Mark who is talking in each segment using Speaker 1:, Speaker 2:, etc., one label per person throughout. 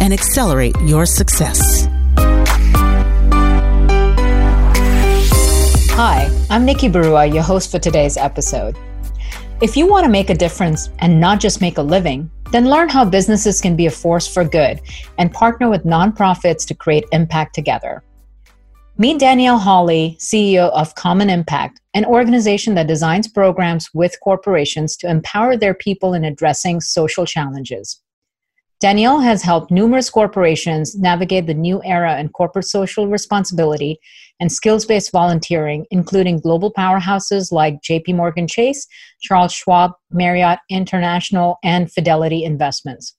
Speaker 1: and accelerate your success.
Speaker 2: Hi, I'm Nikki Barua, your host for today's episode. If you want to make a difference and not just make a living, then learn how businesses can be a force for good and partner with nonprofits to create impact together. Meet Danielle Holly, CEO of Common Impact, an organization that designs programs with corporations to empower their people in addressing social challenges. Danielle has helped numerous corporations navigate the new era in corporate social responsibility and skills based volunteering, including global powerhouses like JP Morgan Chase, Charles Schwab, Marriott International, and Fidelity Investments.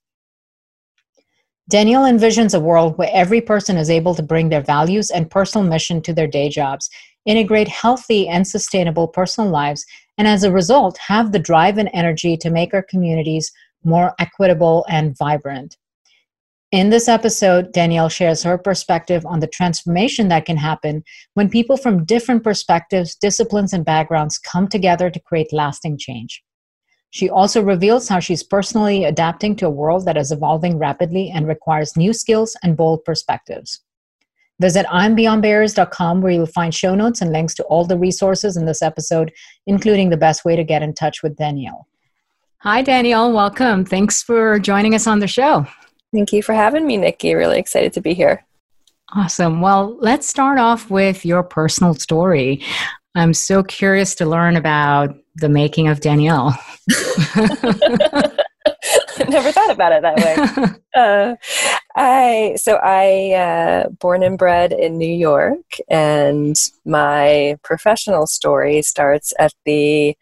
Speaker 2: Danielle envisions a world where every person is able to bring their values and personal mission to their day jobs, integrate healthy and sustainable personal lives, and as a result, have the drive and energy to make our communities more equitable, and vibrant. In this episode, Danielle shares her perspective on the transformation that can happen when people from different perspectives, disciplines, and backgrounds come together to create lasting change. She also reveals how she's personally adapting to a world that is evolving rapidly and requires new skills and bold perspectives. Visit I'mBeyondBarriers.com where you'll find show notes and links to all the resources in this episode, including the best way to get in touch with Danielle. Hi, Danielle. Welcome. Thanks for joining us on the show.
Speaker 3: Thank you for having me, Nikki. Really excited to be here.
Speaker 2: Awesome. Well, let's start off with your personal story. I'm so curious to learn about the making of Danielle.
Speaker 3: Never thought about it that way. uh, I so I uh, born and bred in New York, and my professional story starts at the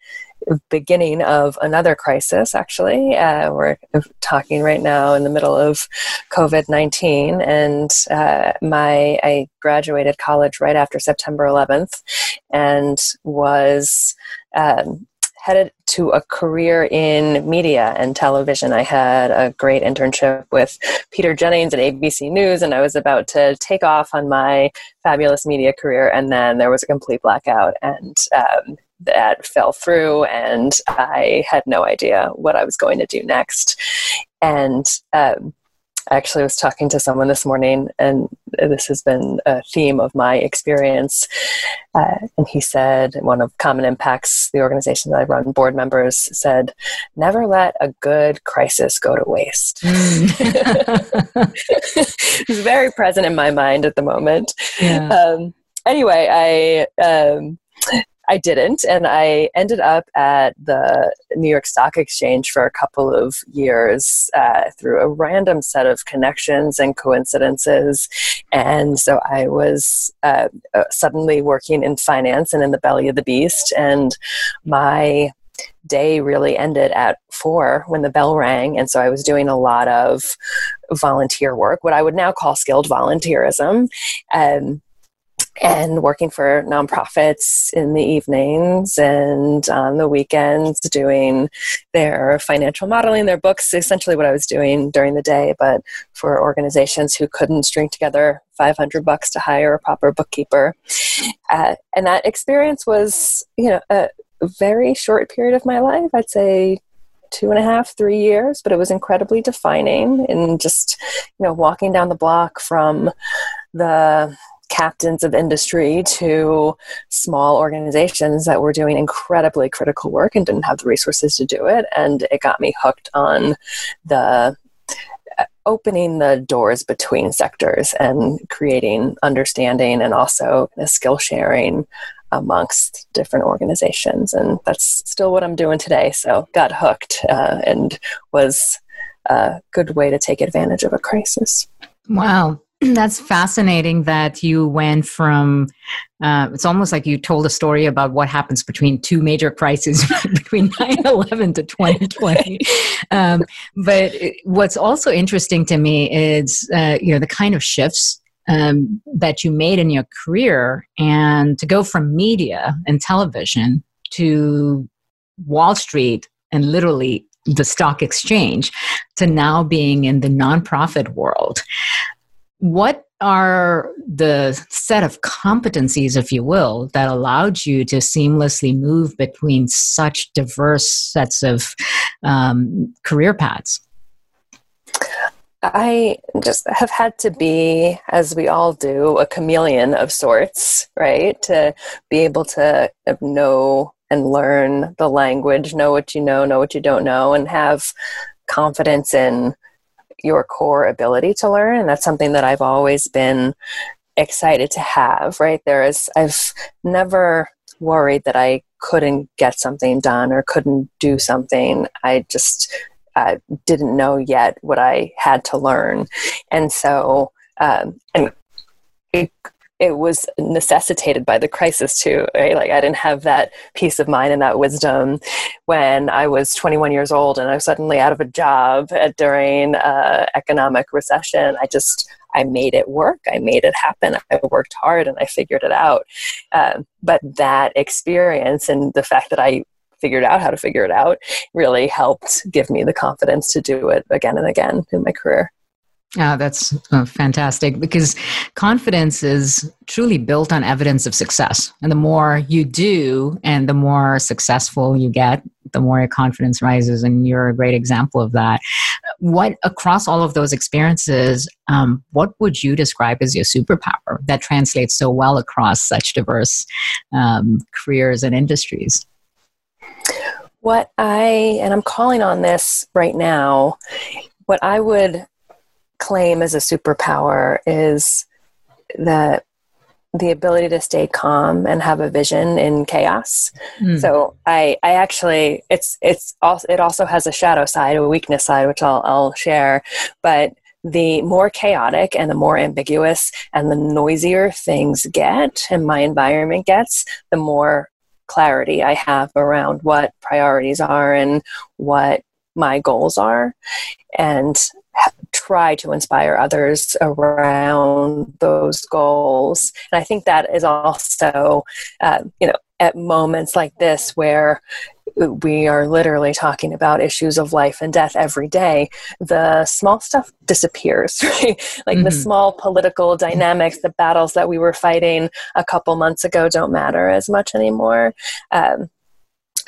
Speaker 3: beginning of another crisis, actually. Uh, we're talking right now in the middle of COVID 19, and uh, my I graduated college right after September 11th and was. Um, headed to a career in media and television. I had a great internship with Peter Jennings at ABC News, and I was about to take off on my fabulous media career, and then there was a complete blackout, and um, that fell through and I had no idea what I was going to do next. And um, I actually was talking to someone this morning, and this has been a theme of my experience. Uh, and he said, one of Common Impacts, the organization that I run, board members said, never let a good crisis go to waste. Mm. it's very present in my mind at the moment. Yeah. Um, anyway, I. Um, I didn't, and I ended up at the New York Stock Exchange for a couple of years uh, through a random set of connections and coincidences. And so I was uh, uh, suddenly working in finance and in the belly of the beast, and my day really ended at four when the bell rang. And so I was doing a lot of volunteer work, what I would now call skilled volunteerism. Um, and working for nonprofits in the evenings and on the weekends doing their financial modeling their books essentially what i was doing during the day but for organizations who couldn't string together 500 bucks to hire a proper bookkeeper uh, and that experience was you know a very short period of my life i'd say two and a half, three years, but it was incredibly defining. And just, you know, walking down the block from the captains of industry to small organizations that were doing incredibly critical work and didn't have the resources to do it. And it got me hooked on the uh, opening the doors between sectors and creating understanding and also skill sharing amongst different organizations. And that's still what i'm doing today. So got hooked uh, and was a good way to take advantage of a crisis.
Speaker 2: Wow that's fascinating that you went from uh, it's almost like you told a story about what happens between two major crises between 9-11 to 2020 um, but what's also interesting to me is uh, you know the kind of shifts um, that you made in your career and to go from media and television to wall street and literally the stock exchange to now being in the nonprofit world what are the set of competencies, if you will, that allowed you to seamlessly move between such diverse sets of um, career paths?
Speaker 3: I just have had to be, as we all do, a chameleon of sorts, right? To be able to know and learn the language, know what you know, know what you don't know, and have confidence in your core ability to learn. And that's something that I've always been excited to have, right? There is, I've never worried that I couldn't get something done or couldn't do something. I just uh, didn't know yet what I had to learn. And so, um, and it, it was necessitated by the crisis too right? Like i didn't have that peace of mind and that wisdom when i was 21 years old and i was suddenly out of a job during uh, economic recession. I just i made it work. I made it happen. I worked hard and i figured it out. Uh, but that experience and the fact that i figured out how to figure it out really helped give me the confidence to do it again and again in my career
Speaker 2: Oh, that's uh, fantastic because confidence is truly built on evidence of success. And the more you do and the more successful you get, the more your confidence rises. And you're a great example of that. What, across all of those experiences, um, what would you describe as your superpower that translates so well across such diverse um, careers and industries?
Speaker 3: What I, and I'm calling on this right now, what I would claim as a superpower is that the ability to stay calm and have a vision in chaos. Mm. So I, I actually, it's, it's also, it also has a shadow side, a weakness side, which I'll, I'll share. But the more chaotic and the more ambiguous and the noisier things get and my environment gets, the more clarity I have around what priorities are and what my goals are. And try to inspire others around those goals. And I think that is also, uh, you know, at moments like this where we are literally talking about issues of life and death every day, the small stuff disappears, right? Like mm-hmm. the small political dynamics, the battles that we were fighting a couple months ago don't matter as much anymore. Um,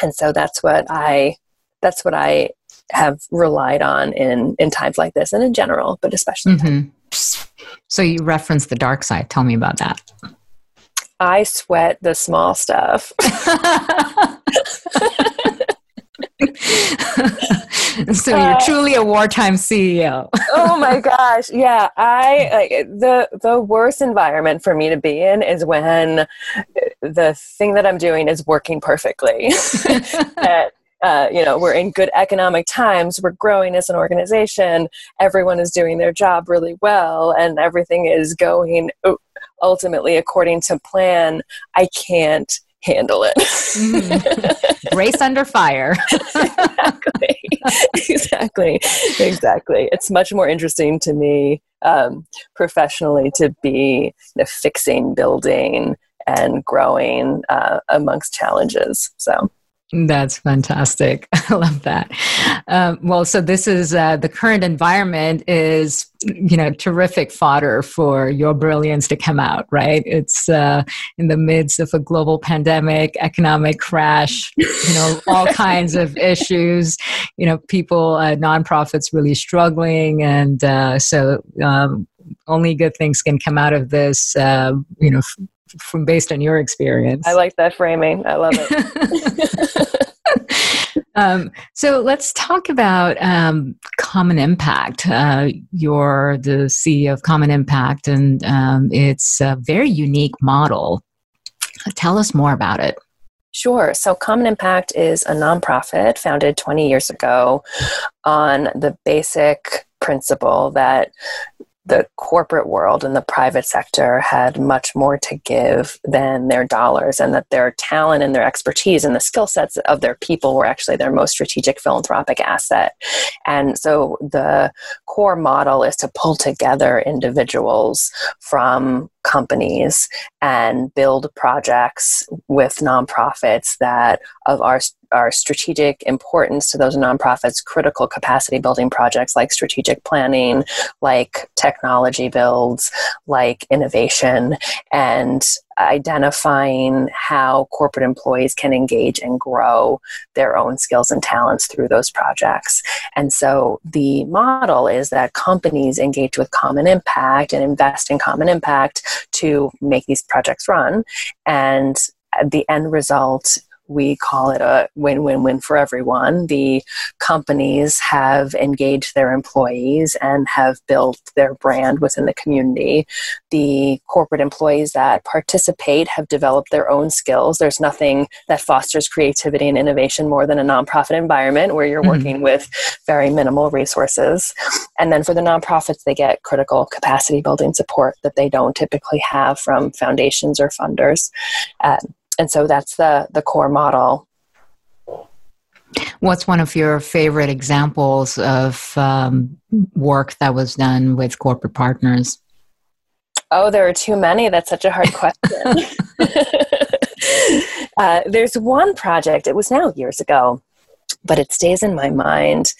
Speaker 3: and so that's what I that's what I have relied on in in times like this and in general but especially mm-hmm.
Speaker 2: so you reference the dark side tell me about that
Speaker 3: i sweat the small stuff
Speaker 2: so you're uh, truly a wartime CEO.
Speaker 3: oh my gosh, yeah. I like the the worst environment for me to be in is when the thing that I'm doing is working perfectly. uh, you know we're in good economic times we're growing as an organization everyone is doing their job really well and everything is going ultimately according to plan i can't handle it.
Speaker 2: Race under fire.
Speaker 3: Exactly. Exactly. Exactly. It's much more interesting to me um, professionally to be you know, fixing building and growing uh, amongst challenges so
Speaker 2: that's fantastic. I love that. Um, well, so this is uh, the current environment is, you know, terrific fodder for your brilliance to come out, right? It's uh, in the midst of a global pandemic, economic crash, you know, all kinds of issues, you know, people, uh, nonprofits really struggling. And uh, so um, only good things can come out of this, uh, you know, from based on your experience.
Speaker 3: I like that framing. I love it.
Speaker 2: um, so let's talk about um, Common Impact. Uh, you're the CEO of Common Impact, and um, it's a very unique model. Tell us more about it.
Speaker 3: Sure. So, Common Impact is a nonprofit founded 20 years ago on the basic principle that the corporate world and the private sector had much more to give than their dollars, and that their talent and their expertise and the skill sets of their people were actually their most strategic philanthropic asset. And so the core model is to pull together individuals from companies and build projects with nonprofits that of our our strategic importance to those nonprofits critical capacity building projects like strategic planning like technology builds like innovation and identifying how corporate employees can engage and grow their own skills and talents through those projects. And so the model is that companies engage with common impact and invest in common impact to make these projects run. And the end result we call it a win win win for everyone. The companies have engaged their employees and have built their brand within the community. The corporate employees that participate have developed their own skills. There's nothing that fosters creativity and innovation more than a nonprofit environment where you're mm-hmm. working with very minimal resources. And then for the nonprofits, they get critical capacity building support that they don't typically have from foundations or funders. Um, and so that's the the core model.
Speaker 4: What's one of your favorite examples of um, work that was done with corporate partners?
Speaker 3: Oh there are too many. That's such a hard question. Uh, there's one project. It was now years ago but it stays in my mind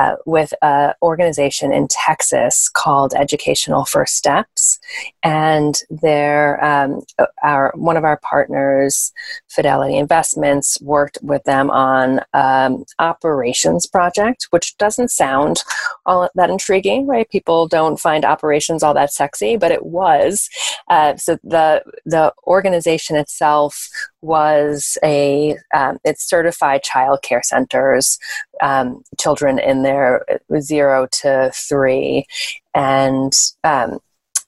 Speaker 3: uh, with an organization in Texas called Educational First Steps, and they're um, our one of our partners, Fidelity Investments, worked with them on um, operations project, which doesn't sound all that intriguing, right? People don't find operations all that sexy, but it was. Uh, so the the organization itself was a um, it's certified child care centers um, children in there zero to three. And um,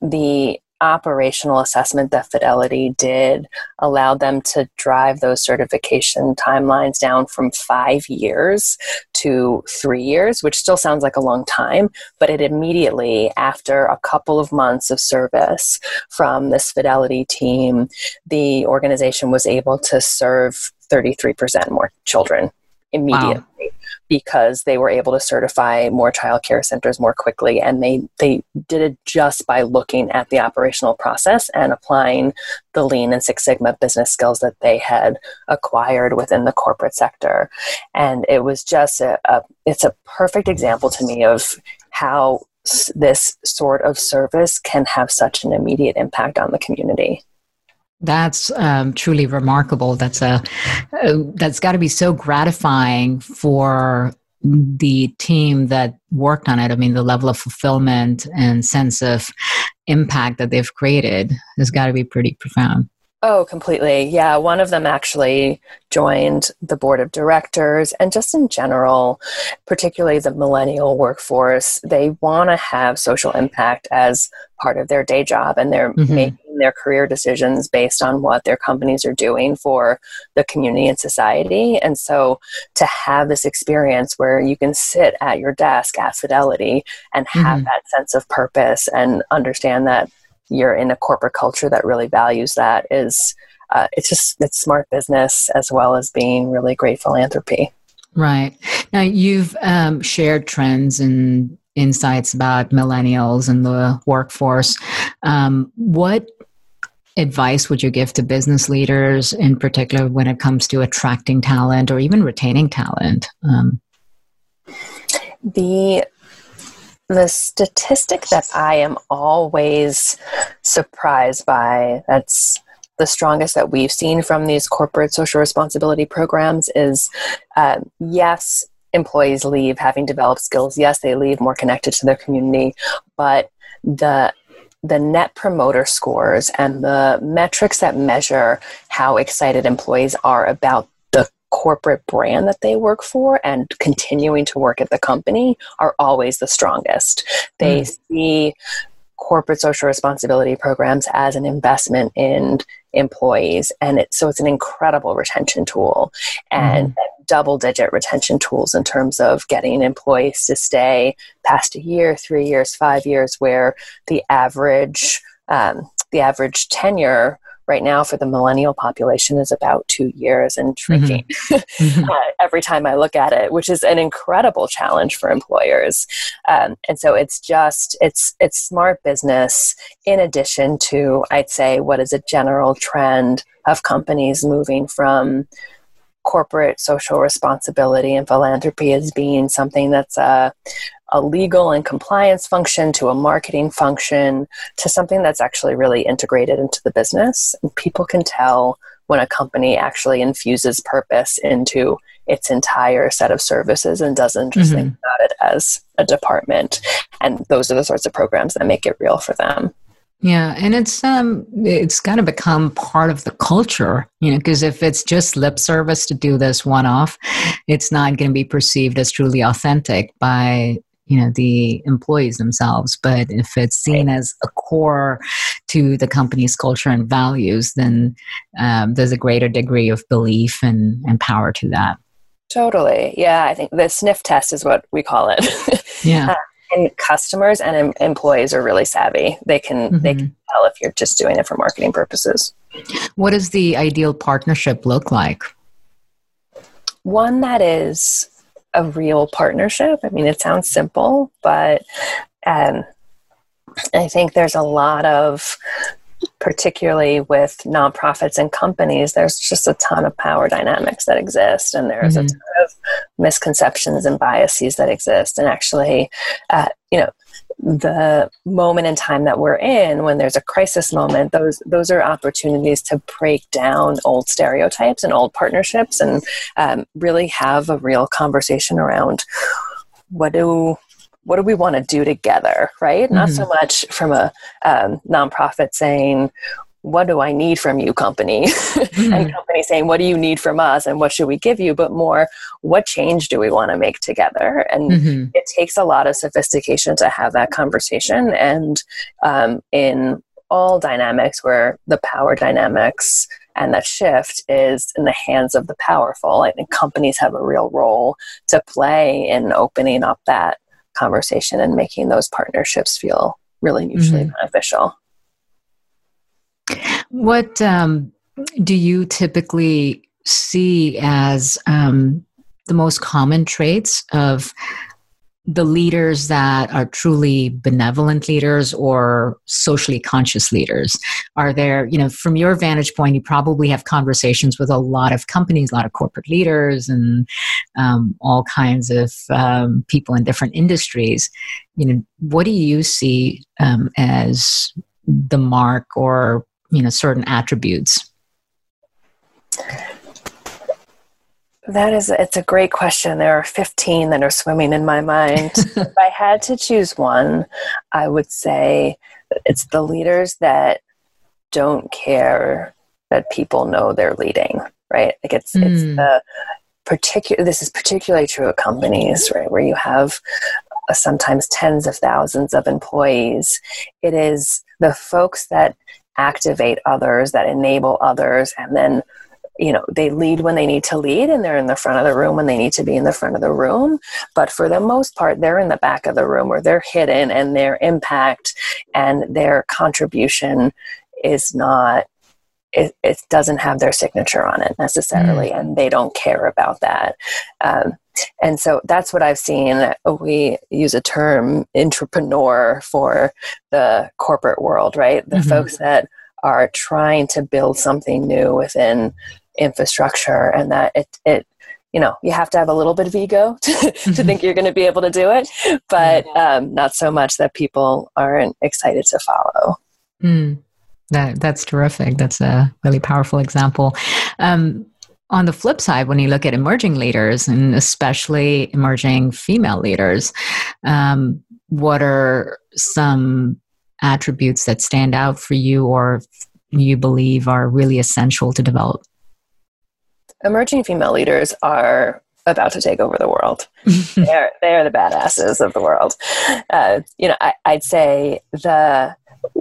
Speaker 3: the operational assessment that Fidelity did allowed them to drive those certification timelines down from five years to three years, which still sounds like a long time, but it immediately, after a couple of months of service from this Fidelity team, the organization was able to serve 33% more children immediately. Wow. because they were able to certify more child care centers more quickly. And they they did it just by looking at the operational process and applying the lean and six sigma business skills that they had acquired within the corporate sector. And it was just a, a it's a perfect example to me of how this sort of service can have such an immediate impact on the community
Speaker 4: that's um, truly remarkable. That's a uh, that's got to be so gratifying for the team that worked on it. I mean, the level of fulfillment and sense of impact that they've created has got to be pretty profound.
Speaker 3: Oh, completely. Yeah. One of them actually joined the board of directors. And just in general, particularly the millennial workforce, they want to have social impact as part of their day job. And they're mm-hmm. making their career decisions based on what their companies are doing for the community and society. And so to have this experience where you can sit at your desk at Fidelity and have mm-hmm. that sense of purpose and understand that you're in a corporate culture that really values that is uh, it's just it's smart business as well as being really great philanthropy.
Speaker 4: Right. Now you've um, shared trends and insights about millennials and the workforce. Um, what advice would you give to business leaders in particular when it comes to attracting talent or even retaining talent? Um,
Speaker 3: the the statistic that I am always surprised by, that's the strongest that we've seen from these corporate social responsibility programs, is uh, yes, employees leave having developed skills. Yes, they leave more connected to their community, but the the net promoter scores and the metrics that measure how excited employees are about corporate brand that they work for and continuing to work at the company are always the strongest. They mm. see corporate social responsibility programs as an investment in employees and it, so it's an incredible retention tool and mm. double digit retention tools in terms of getting employees to stay past a year, three years, five years, where the average um, the average tenure right now for the millennial population is about two years and shrinking mm-hmm. uh, every time I look at it, which is an incredible challenge for employers. Um, and so it's just it's it's smart business in addition to I'd say what is a general trend of companies moving from corporate social responsibility and philanthropy as being something that's a, a legal and compliance function to a marketing function to something that's actually really integrated into the business. And people can tell when a company actually infuses purpose into its entire set of services and doesn't just mm-hmm. think about it as a department. And those are the sorts of programs that make it real for them.
Speaker 2: Yeah, and it's um it's got to become part of the culture, you know, because if it's just lip service to do this one off, it's not going to be perceived as truly authentic by you know the employees themselves. But if it's seen as a core to the company's culture and values then um, there's a greater degree of belief and, and power to that.
Speaker 3: Totally. Yeah i think the sniff test is what we call it.
Speaker 2: Yeah. Uh,
Speaker 3: and customers and em- employees are really savvy they can mm-hmm. they can tell if you're just doing it for marketing purposes
Speaker 2: what does the ideal partnership look like
Speaker 3: one that is a real partnership. I mean, it sounds simple, but um, I think there's a lot of, particularly with nonprofits and companies, there's just a ton of power dynamics that exist, and there's mm-hmm. a ton of misconceptions and biases that exist. And actually, uh, you know, the moment in time that we're in when there's a crisis moment those those are opportunities to break down old stereotypes and old partnerships and um, really have a real conversation around what do what do we want to do together right mm-hmm. not so mm-hmm. much from a um, nonprofit saying what do I need from you, company? Mm-hmm. and company saying, what do you need from us and what should we give you? But more, what change do we want to make together? And mm-hmm. it takes a lot of sophistication to have that conversation. And um, in all dynamics where the power dynamics and that shift is in the hands of the powerful, I think companies have a real role to play in opening up that conversation and making those partnerships feel really mutually mm-hmm. beneficial.
Speaker 2: What um, do you typically see as um, the most common traits of the leaders that are truly benevolent leaders or socially conscious leaders? Are there you know from your vantage point you probably have conversations with a lot of companies a lot of corporate leaders and um, all kinds of um, people in different industries. You know what do you see um, as the mark or you know certain attributes
Speaker 3: that is it's a great question there are 15 that are swimming in my mind if i had to choose one i would say it's the leaders that don't care that people know they're leading right like it's mm. it's hmm. the particular this is particularly true at companies right where you have uh, sometimes tens of thousands of employees it is the folks that activate others, that enable others, and then you know they lead when they need to lead and they're in the front of the room when they need to be in the front of the room but for the most part they're in the back of the room or they're hidden and their impact and their contribution is not it, it doesn't have their signature on it necessarily mm. and they don't care about that um, and so that's what I've seen. We use a term intrapreneur for the corporate world, right? The mm-hmm. folks that are trying to build something new within infrastructure and that it, it you know you have to have a little bit of ego to, to mm-hmm. think you're going to be able to do it but um, not so much that people aren't excited to follow
Speaker 2: mm, that, that's terrific that's a really powerful example um, on the flip side, when you look at emerging leaders and especially emerging female leaders, um, what are some attributes that stand out for you or you believe are really essential to develop?
Speaker 3: Emerging female leaders are about to take over the world. they're they're the badasses of the world. Uh, you know, I, I'd say the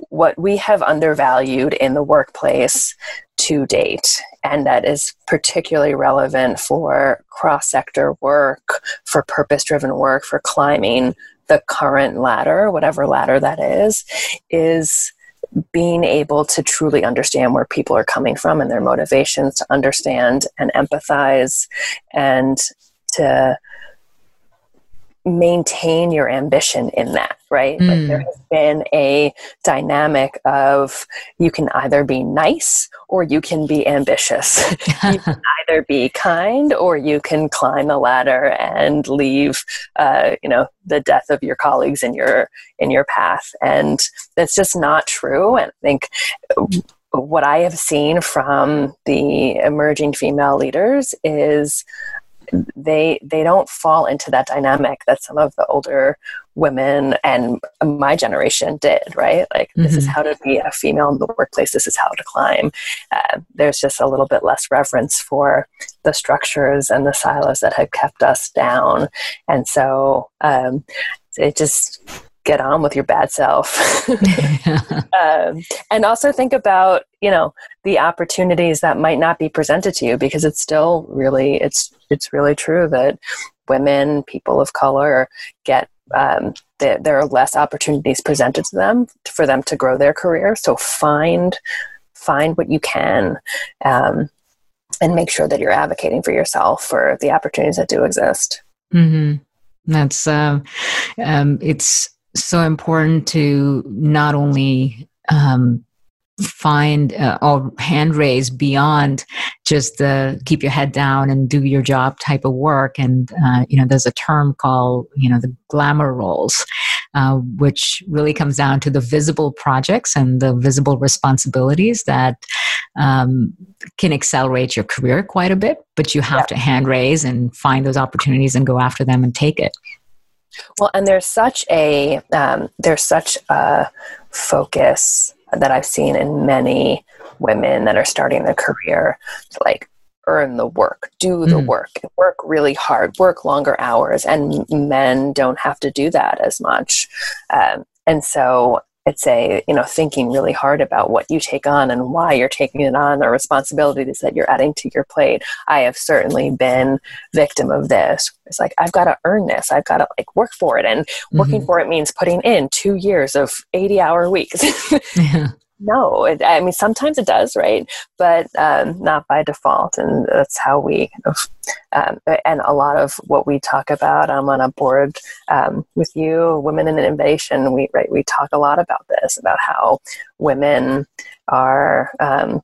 Speaker 3: what we have undervalued in the workplace to date. And that is particularly relevant for cross sector work, for purpose driven work, for climbing the current ladder, whatever ladder that is, is being able to truly understand where people are coming from and their motivations, to understand and empathize, and to maintain your ambition in that, right? Mm. Like there has been a dynamic of you can either be nice or you can be ambitious. you can either be kind or you can climb the ladder and leave, uh, you know, the death of your colleagues in your in your path, and that's just not true. And I think what I have seen from the emerging female leaders is they they don't fall into that dynamic that some of the older women and my generation did right like mm-hmm. this is mm-hmm. how to be a female in the workplace this is how to climb uh, there's just a little bit less reverence for the structures and the silos that had kept us down and so um, it just get on with your bad self. Um, and also think about you know the opportunities that might not be presented to you because it's still really it's it's really true that women people of color get um, there, there are less opportunities presented to them for them to grow their career. So find find what you can um, and make sure that you're advocating for yourself for the opportunities that do exist.
Speaker 2: Mm-hmm. that's um, um, it's so important to not only um, find uh, or hand raise beyond just the keep your head down and do your job type of work. And uh, you know there's a term called you know the glamour roles uh, which really comes down to the visible projects and the visible responsibilities that um, can accelerate your career quite a bit. But you have yeah. to hand raise and find those opportunities and go after them and take it
Speaker 3: well, and there's such a um, there's such a focus that I've seen in many women that are starting their career to like earn the work, do the mm. work, work really hard, work longer hours, and men don't have to do that as much. Um, and so it's a you know thinking really hard about what you take on and why you're taking it on the responsibilities that you're adding to your plate. I have certainly been victim of this. It's like i've got to earn this. I've got to like work for it. And working mm-hmm. for it means putting in two years of 80 hour weeks. Yeah no it, i mean sometimes it does right? But um, not by default and that's how we um, and a lot of what we talk about i'm on a board um, with you women in innovation. We right we talk a lot about this about how women are um,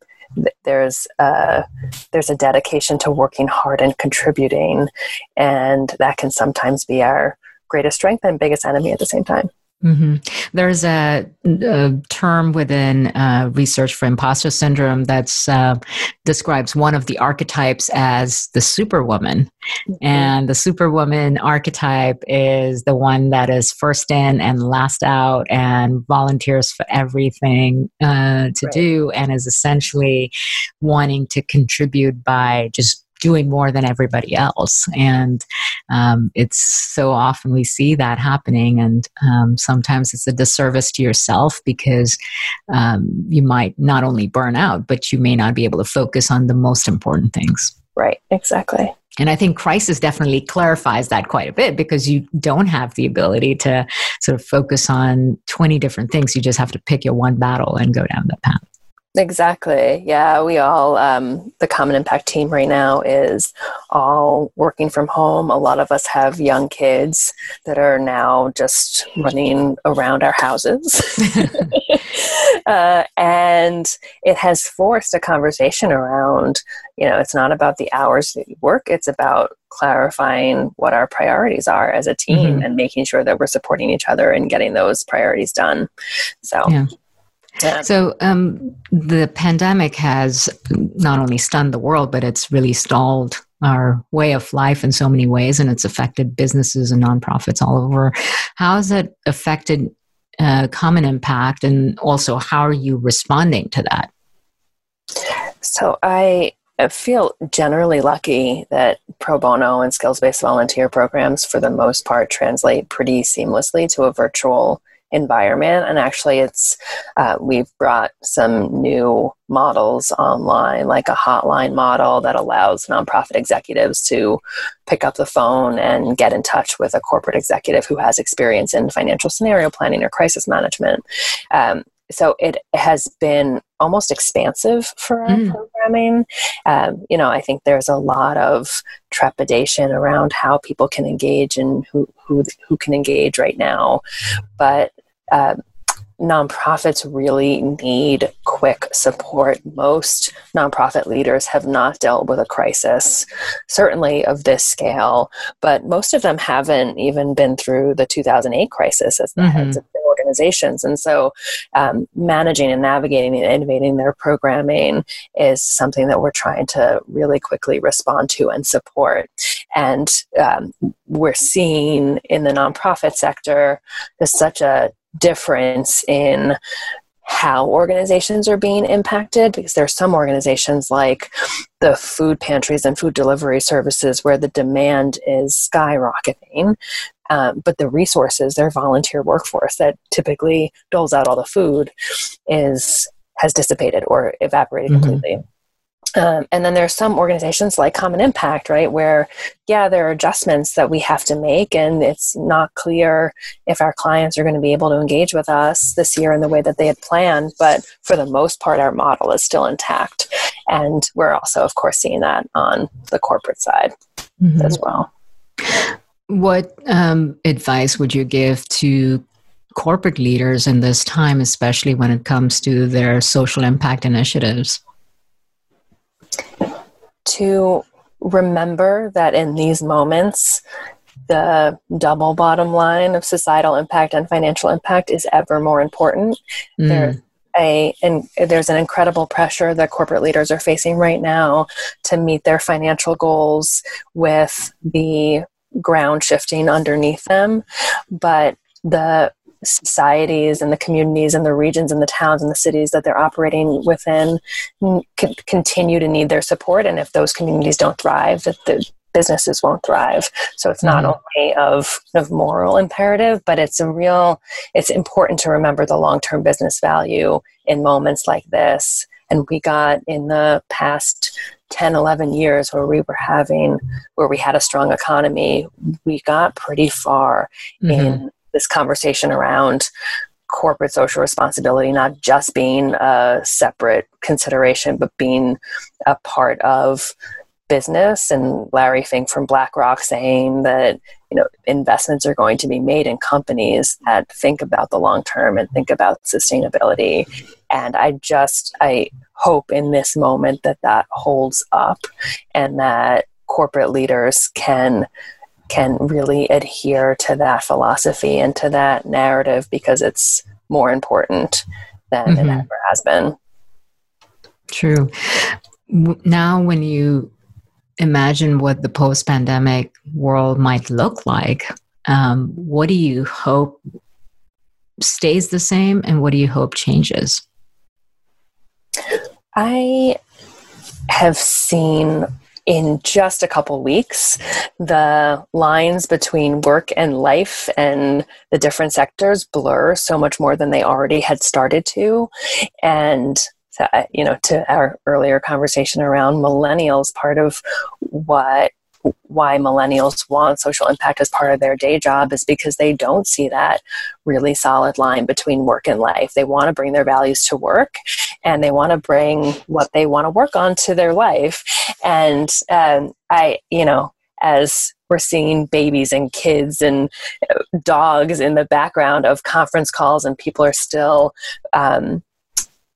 Speaker 3: there's a, there's a dedication to working hard and contributing and that can sometimes be our greatest strength and biggest enemy at the same time
Speaker 2: Mm-hmm. There's a, a, term within uh, research for imposter syndrome that uh, describes one of the archetypes as the superwoman. Mm-hmm. And the superwoman archetype is the one that is first in and last out and volunteers for everything uh, to right. do and is essentially wanting to contribute by just doing more than everybody else. And um, it's so often we see that happening. And um, sometimes it's a disservice to yourself because um, you might not only burn out, but you may not be able to focus on the most important things.
Speaker 3: Right, exactly.
Speaker 2: And I think crisis definitely clarifies that quite a bit because you don't have the ability to sort of focus on 20 different things. You just have to pick your one battle and go down that path.
Speaker 3: Exactly. Yeah, we all, um, the Common Impact team right now is all working from home. A lot of us have young kids that are now just running around our houses. uh, and it has forced a conversation around, you know, it's not about the hours that you work, it's about clarifying what our priorities are as a team mm-hmm. and making sure that we're supporting each other and getting those priorities done. So, yeah.
Speaker 2: Yeah. So um, the pandemic has not only stunned the world, but it's really stalled our way of life in so many ways, and it's affected businesses and nonprofits all over. How has it affected uh, Common Impact, and also how are you responding to that?
Speaker 3: So I feel generally lucky that pro bono and skills based volunteer programs, for the most part, translate pretty seamlessly to a virtual environment. And actually, it's uh, we've brought some new models online, like a hotline model that allows nonprofit executives to pick up the phone and get in touch with a corporate executive who has experience in financial scenario planning or crisis management. Um, so it has been almost expansive for our mm. programming. Um, you know, I think there's a lot of trepidation around how people can engage and who who who can engage right now, but. Um, nonprofits really need quick support. Most nonprofit leaders have not dealt with a crisis, certainly of this scale, but most of them haven't even been through the 2008 crisis as the mm-hmm. heads of their organizations. And so, um, managing and navigating and innovating their programming is something that we're trying to really quickly respond to and support. And um, we're seeing in the nonprofit sector, there's such a difference in how organizations are being impacted because there are some organizations like the food pantries and food delivery services where the demand is skyrocketing um, but the resources their volunteer workforce that typically doles out all the food is has dissipated or evaporated mm-hmm. completely um, and then there's some organizations like Common Impact, right, where, yeah, there are adjustments that we have to make, and it's not clear if our clients are going to be able to engage with us this year in the way that they had planned. But for the most part, our model is still intact. And we're also, of course, seeing that on the corporate side mm-hmm. as well.
Speaker 2: What um, advice would you give to corporate leaders in this time, especially when it comes to their social impact initiatives?
Speaker 3: To remember that in these moments, the double bottom line of societal impact and financial impact is ever more important. Mm. There's a and there's an incredible pressure that corporate leaders are facing right now to meet their financial goals with the ground shifting underneath them, but the societies and the communities and the regions and the towns and the cities that they're operating within c- continue to need their support. And if those communities don't thrive, that the businesses won't thrive. So it's not mm-hmm. only of, of moral imperative, but it's a real, it's important to remember the long term business value in moments like this. And we got in the past 10, 11 years where we were having, where we had a strong economy, we got pretty far mm-hmm. in this conversation around corporate social responsibility not just being a separate consideration but being a part of business. And larry fink from blackrock saying that you know investments are going to be made in companies that think about the long term and think about sustainability. And i just i hope in this moment that that holds up and that corporate leaders can can really adhere to that philosophy and to that narrative because it's more important than mm-hmm. it ever has been.
Speaker 2: True. Now, when you imagine what the post pandemic world might look like, um, what do you hope stays the same and what do you hope changes?
Speaker 3: I have seen in just a couple weeks, the lines between work and life and the different sectors blur so much more than they already had started to. And you know, to our earlier conversation around millennials, part of what why millennials want social impact as part of their day job is because they don't see that really solid line between work and life. They want to bring their values to work and they want to bring what they want to work on to their life. And um, I, you know, as we're seeing babies and kids and uh, dogs in the background of conference calls, and people are still um,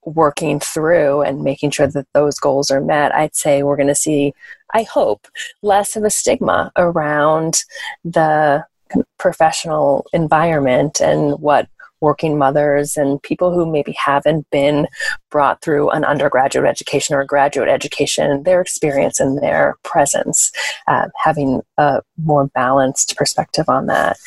Speaker 3: working through and making sure that those goals are met, I'd say we're going to see, I hope, less of a stigma around the professional environment and what working mothers and people who maybe haven't been brought through an undergraduate education or a graduate education, their experience and their presence, uh, having a more balanced perspective on that.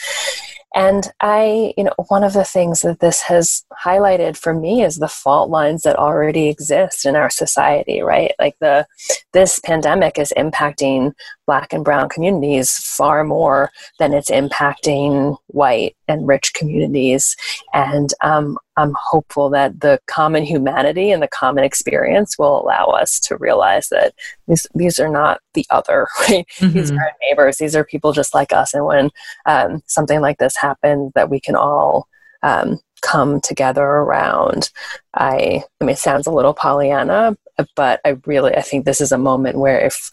Speaker 3: and I, you know, one of the things that this has highlighted for me is the fault lines that already exist in our society, right? Like the this pandemic is impacting black and brown communities far more than it's impacting white and rich communities. And um, I'm hopeful that the common humanity and the common experience will allow us to realize that these, these are not the other, right? Mm-hmm. These are our neighbors. These are people just like us. And when um, something like this happens, that we can all um, come together around. I, I mean, it sounds a little Pollyanna, but I really, I think this is a moment where if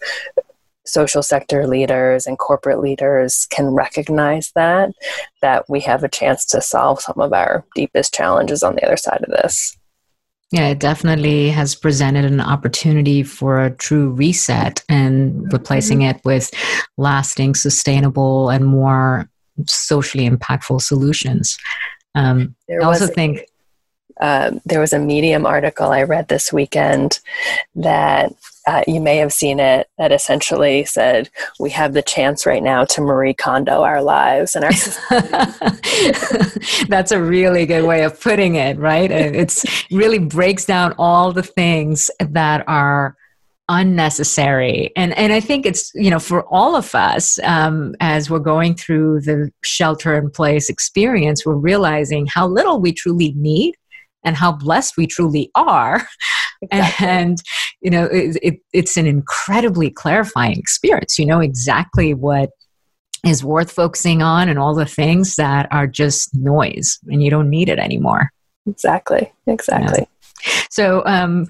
Speaker 3: social sector leaders and corporate leaders can recognize that, that we have a chance to solve some of our deepest challenges on the other side of this.
Speaker 2: Yeah, it definitely has presented an opportunity for a true reset and replacing mm-hmm. it with lasting, sustainable, and more socially impactful solutions. Um, I also think.
Speaker 3: Uh, there was a Medium article I read this weekend that uh, you may have seen it that essentially said we have the chance right now to Marie Kondo our lives and our
Speaker 2: That's a really good way of putting it, right? It's really breaks down all the things that are unnecessary. And and i think it's you know for all of us um, as we're going through the shelter in place experience we're realizing how little we truly need and how blessed we truly are. Exactly. and you know it, it, it's an incredibly clarifying experience. You know exactly what is worth focusing on and all the things that are just noise and you don't need it anymore.
Speaker 3: Exactly. Exactly.
Speaker 2: yeah. So um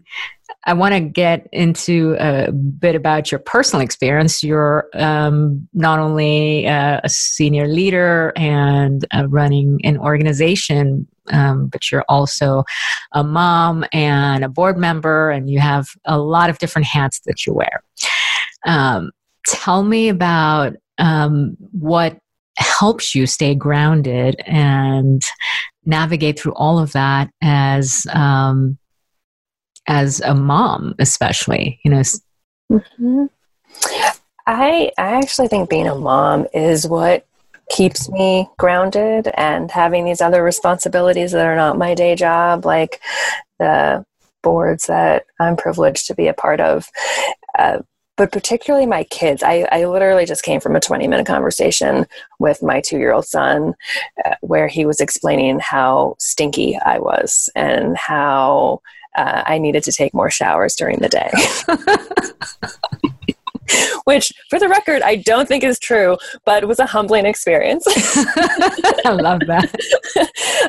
Speaker 2: I want to get into a bit about your personal experience. You're um, not only uh, a senior leader and uh, running an organization, um, but you're also a mom and a board member, and you have a lot of different hats that you wear. Um, tell me about um, what helps you stay grounded and navigate through all of that as um, as a mom, especially. You know.
Speaker 3: Mm-hmm. I I actually think being a mom is what keeps me grounded and having these other responsibilities that are not my day job, like the boards that I'm privileged to be a part of. Uh, but particularly my kids. I, I literally just came from a 20 minute conversation with my two year old son uh, where he was explaining how stinky I was and how uh, I needed to take more showers during the day. which for the record i don't think is true but it was a humbling experience.
Speaker 2: I love that.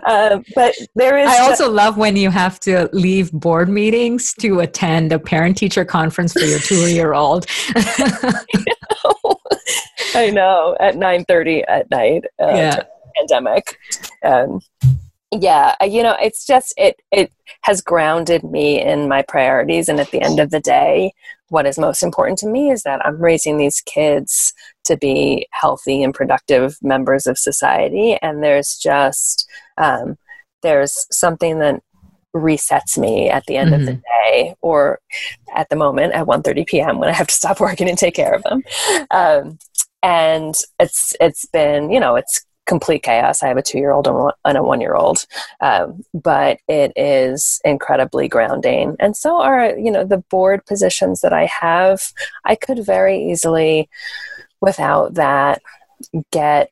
Speaker 3: Uh, but there is
Speaker 2: i also love when you have to leave board meetings to attend a parent teacher conference for your two year old
Speaker 3: I know at 9.30 at night uh, yeah. pandemic. Um, yeah you know it's just it it has grounded me in my priorities and at the end of the day what is most important to me is that i'm raising these kids to be healthy and productive members of society and there's just um, there's something that resets me at the end mm-hmm. of the mm-hmm. day or at the moment at 1.30 p.m when i have to stop working and take care of them um, and it's it's been you know it's complete chaos. I have a two year old and a one year old, um, but it is incredibly grounding. And so are, you know, the board positions that I have. I could very easily, without that, get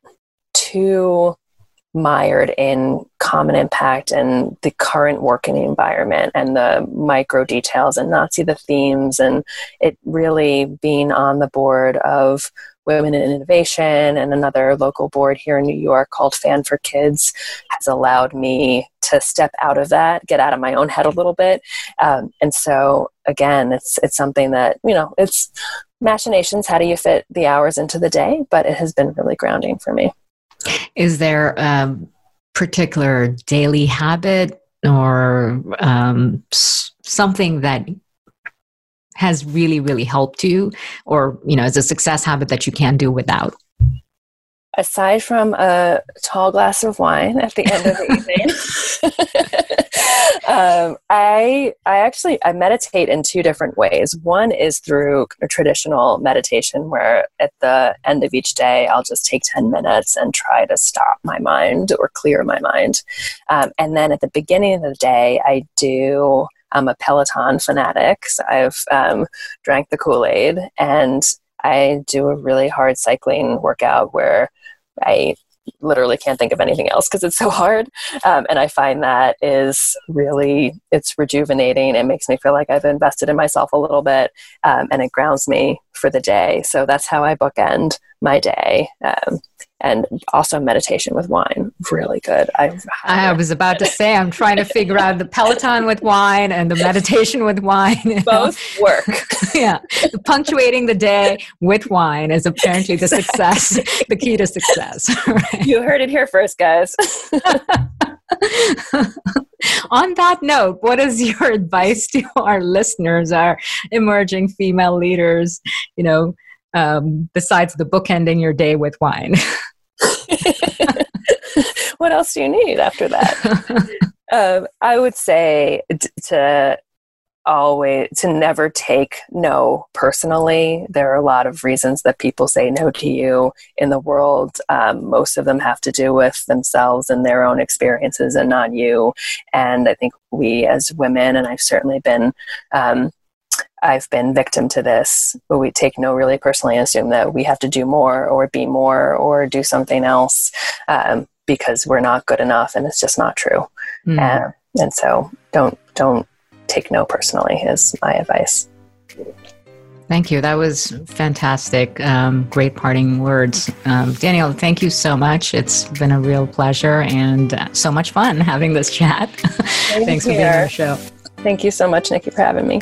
Speaker 3: too mired in common impact and the current working environment and the micro details and not see the themes and it really being on the board of Women in Innovation and another local board here in New York called Fan for Kids has allowed me to step out of that, get out of my own head a little bit. Um, and so, again, it's, it's something that, you know, it's machinations. How do you fit the hours into the day? But it has been really grounding for me.
Speaker 2: Is there a particular daily habit or um, something that has really really helped you? Or you know as a success habit that you can't do without?
Speaker 3: Aside from a tall glass of wine at the end of the evening um, I I actually I meditate in two different ways. One is through traditional meditation where at the end of each day I'll just take 10 minutes and try to stop my mind or clear my mind. Um, and then at the beginning of the day I do I'm a Peloton fanatic. So I've um, drank the Kool-Aid and I do a really hard cycling workout where I literally can't think of anything else because it's so hard. Um, and I find that is really, it's rejuvenating. It makes me feel like I've invested in myself a little bit um, and it grounds me for the day. So that's how I bookend my day. Um, and also meditation with wine, really good.
Speaker 2: I, I was about to say, I'm trying to figure out the Peloton with wine and the meditation with wine.
Speaker 3: Both work.
Speaker 2: yeah. Punctuating the day with wine is apparently the success, the key to success.
Speaker 3: Right? You heard it here first, guys.
Speaker 2: On that note, what is your advice to our listeners, our emerging female leaders, you know, um, besides the bookending your day with wine?
Speaker 3: what else do you need after that? um, I would say t- to always to never take no personally there are a lot of reasons that people say no to you in the world um, most of them have to do with themselves and their own experiences and not you and i think we as women and i've certainly been um, I've been victim to this, but we take no really personally and assume that we have to do more or be more or do something else um, because we're not good enough, and it's just not true. Mm. And, and so, don't don't take no personally. Is my advice.
Speaker 2: Thank you. That was fantastic. Um, great parting words. Um, Danielle, thank you so much. It's been a real pleasure and uh, so much fun having this chat. Thanks for being on the show.
Speaker 3: Thank you so much, Nikki, for having me.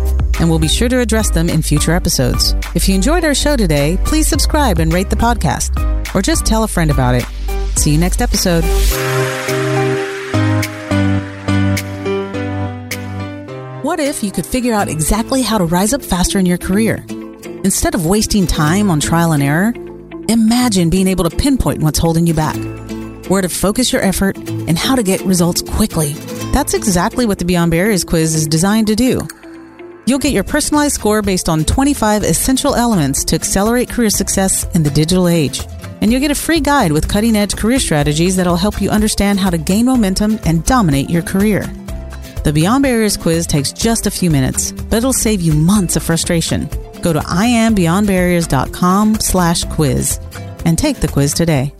Speaker 1: and we'll be sure to address them in future episodes. If you enjoyed our show today, please subscribe and rate the podcast, or just tell a friend about it. See you next episode. What if you could figure out exactly how to rise up faster in your career? Instead of wasting time on trial and error, imagine being able to pinpoint what's holding you back, where to focus your effort, and how to get results quickly. That's exactly what the Beyond Barriers quiz is designed to do. You'll get your personalized score based on 25 essential elements to accelerate career success in the digital age. And you'll get a free guide with cutting edge career strategies that'll help you understand how to gain momentum and dominate your career. The Beyond Barriers quiz takes just a few minutes, but it'll save you months of frustration. Go to iambeyondbarriers.com slash quiz and take the quiz today.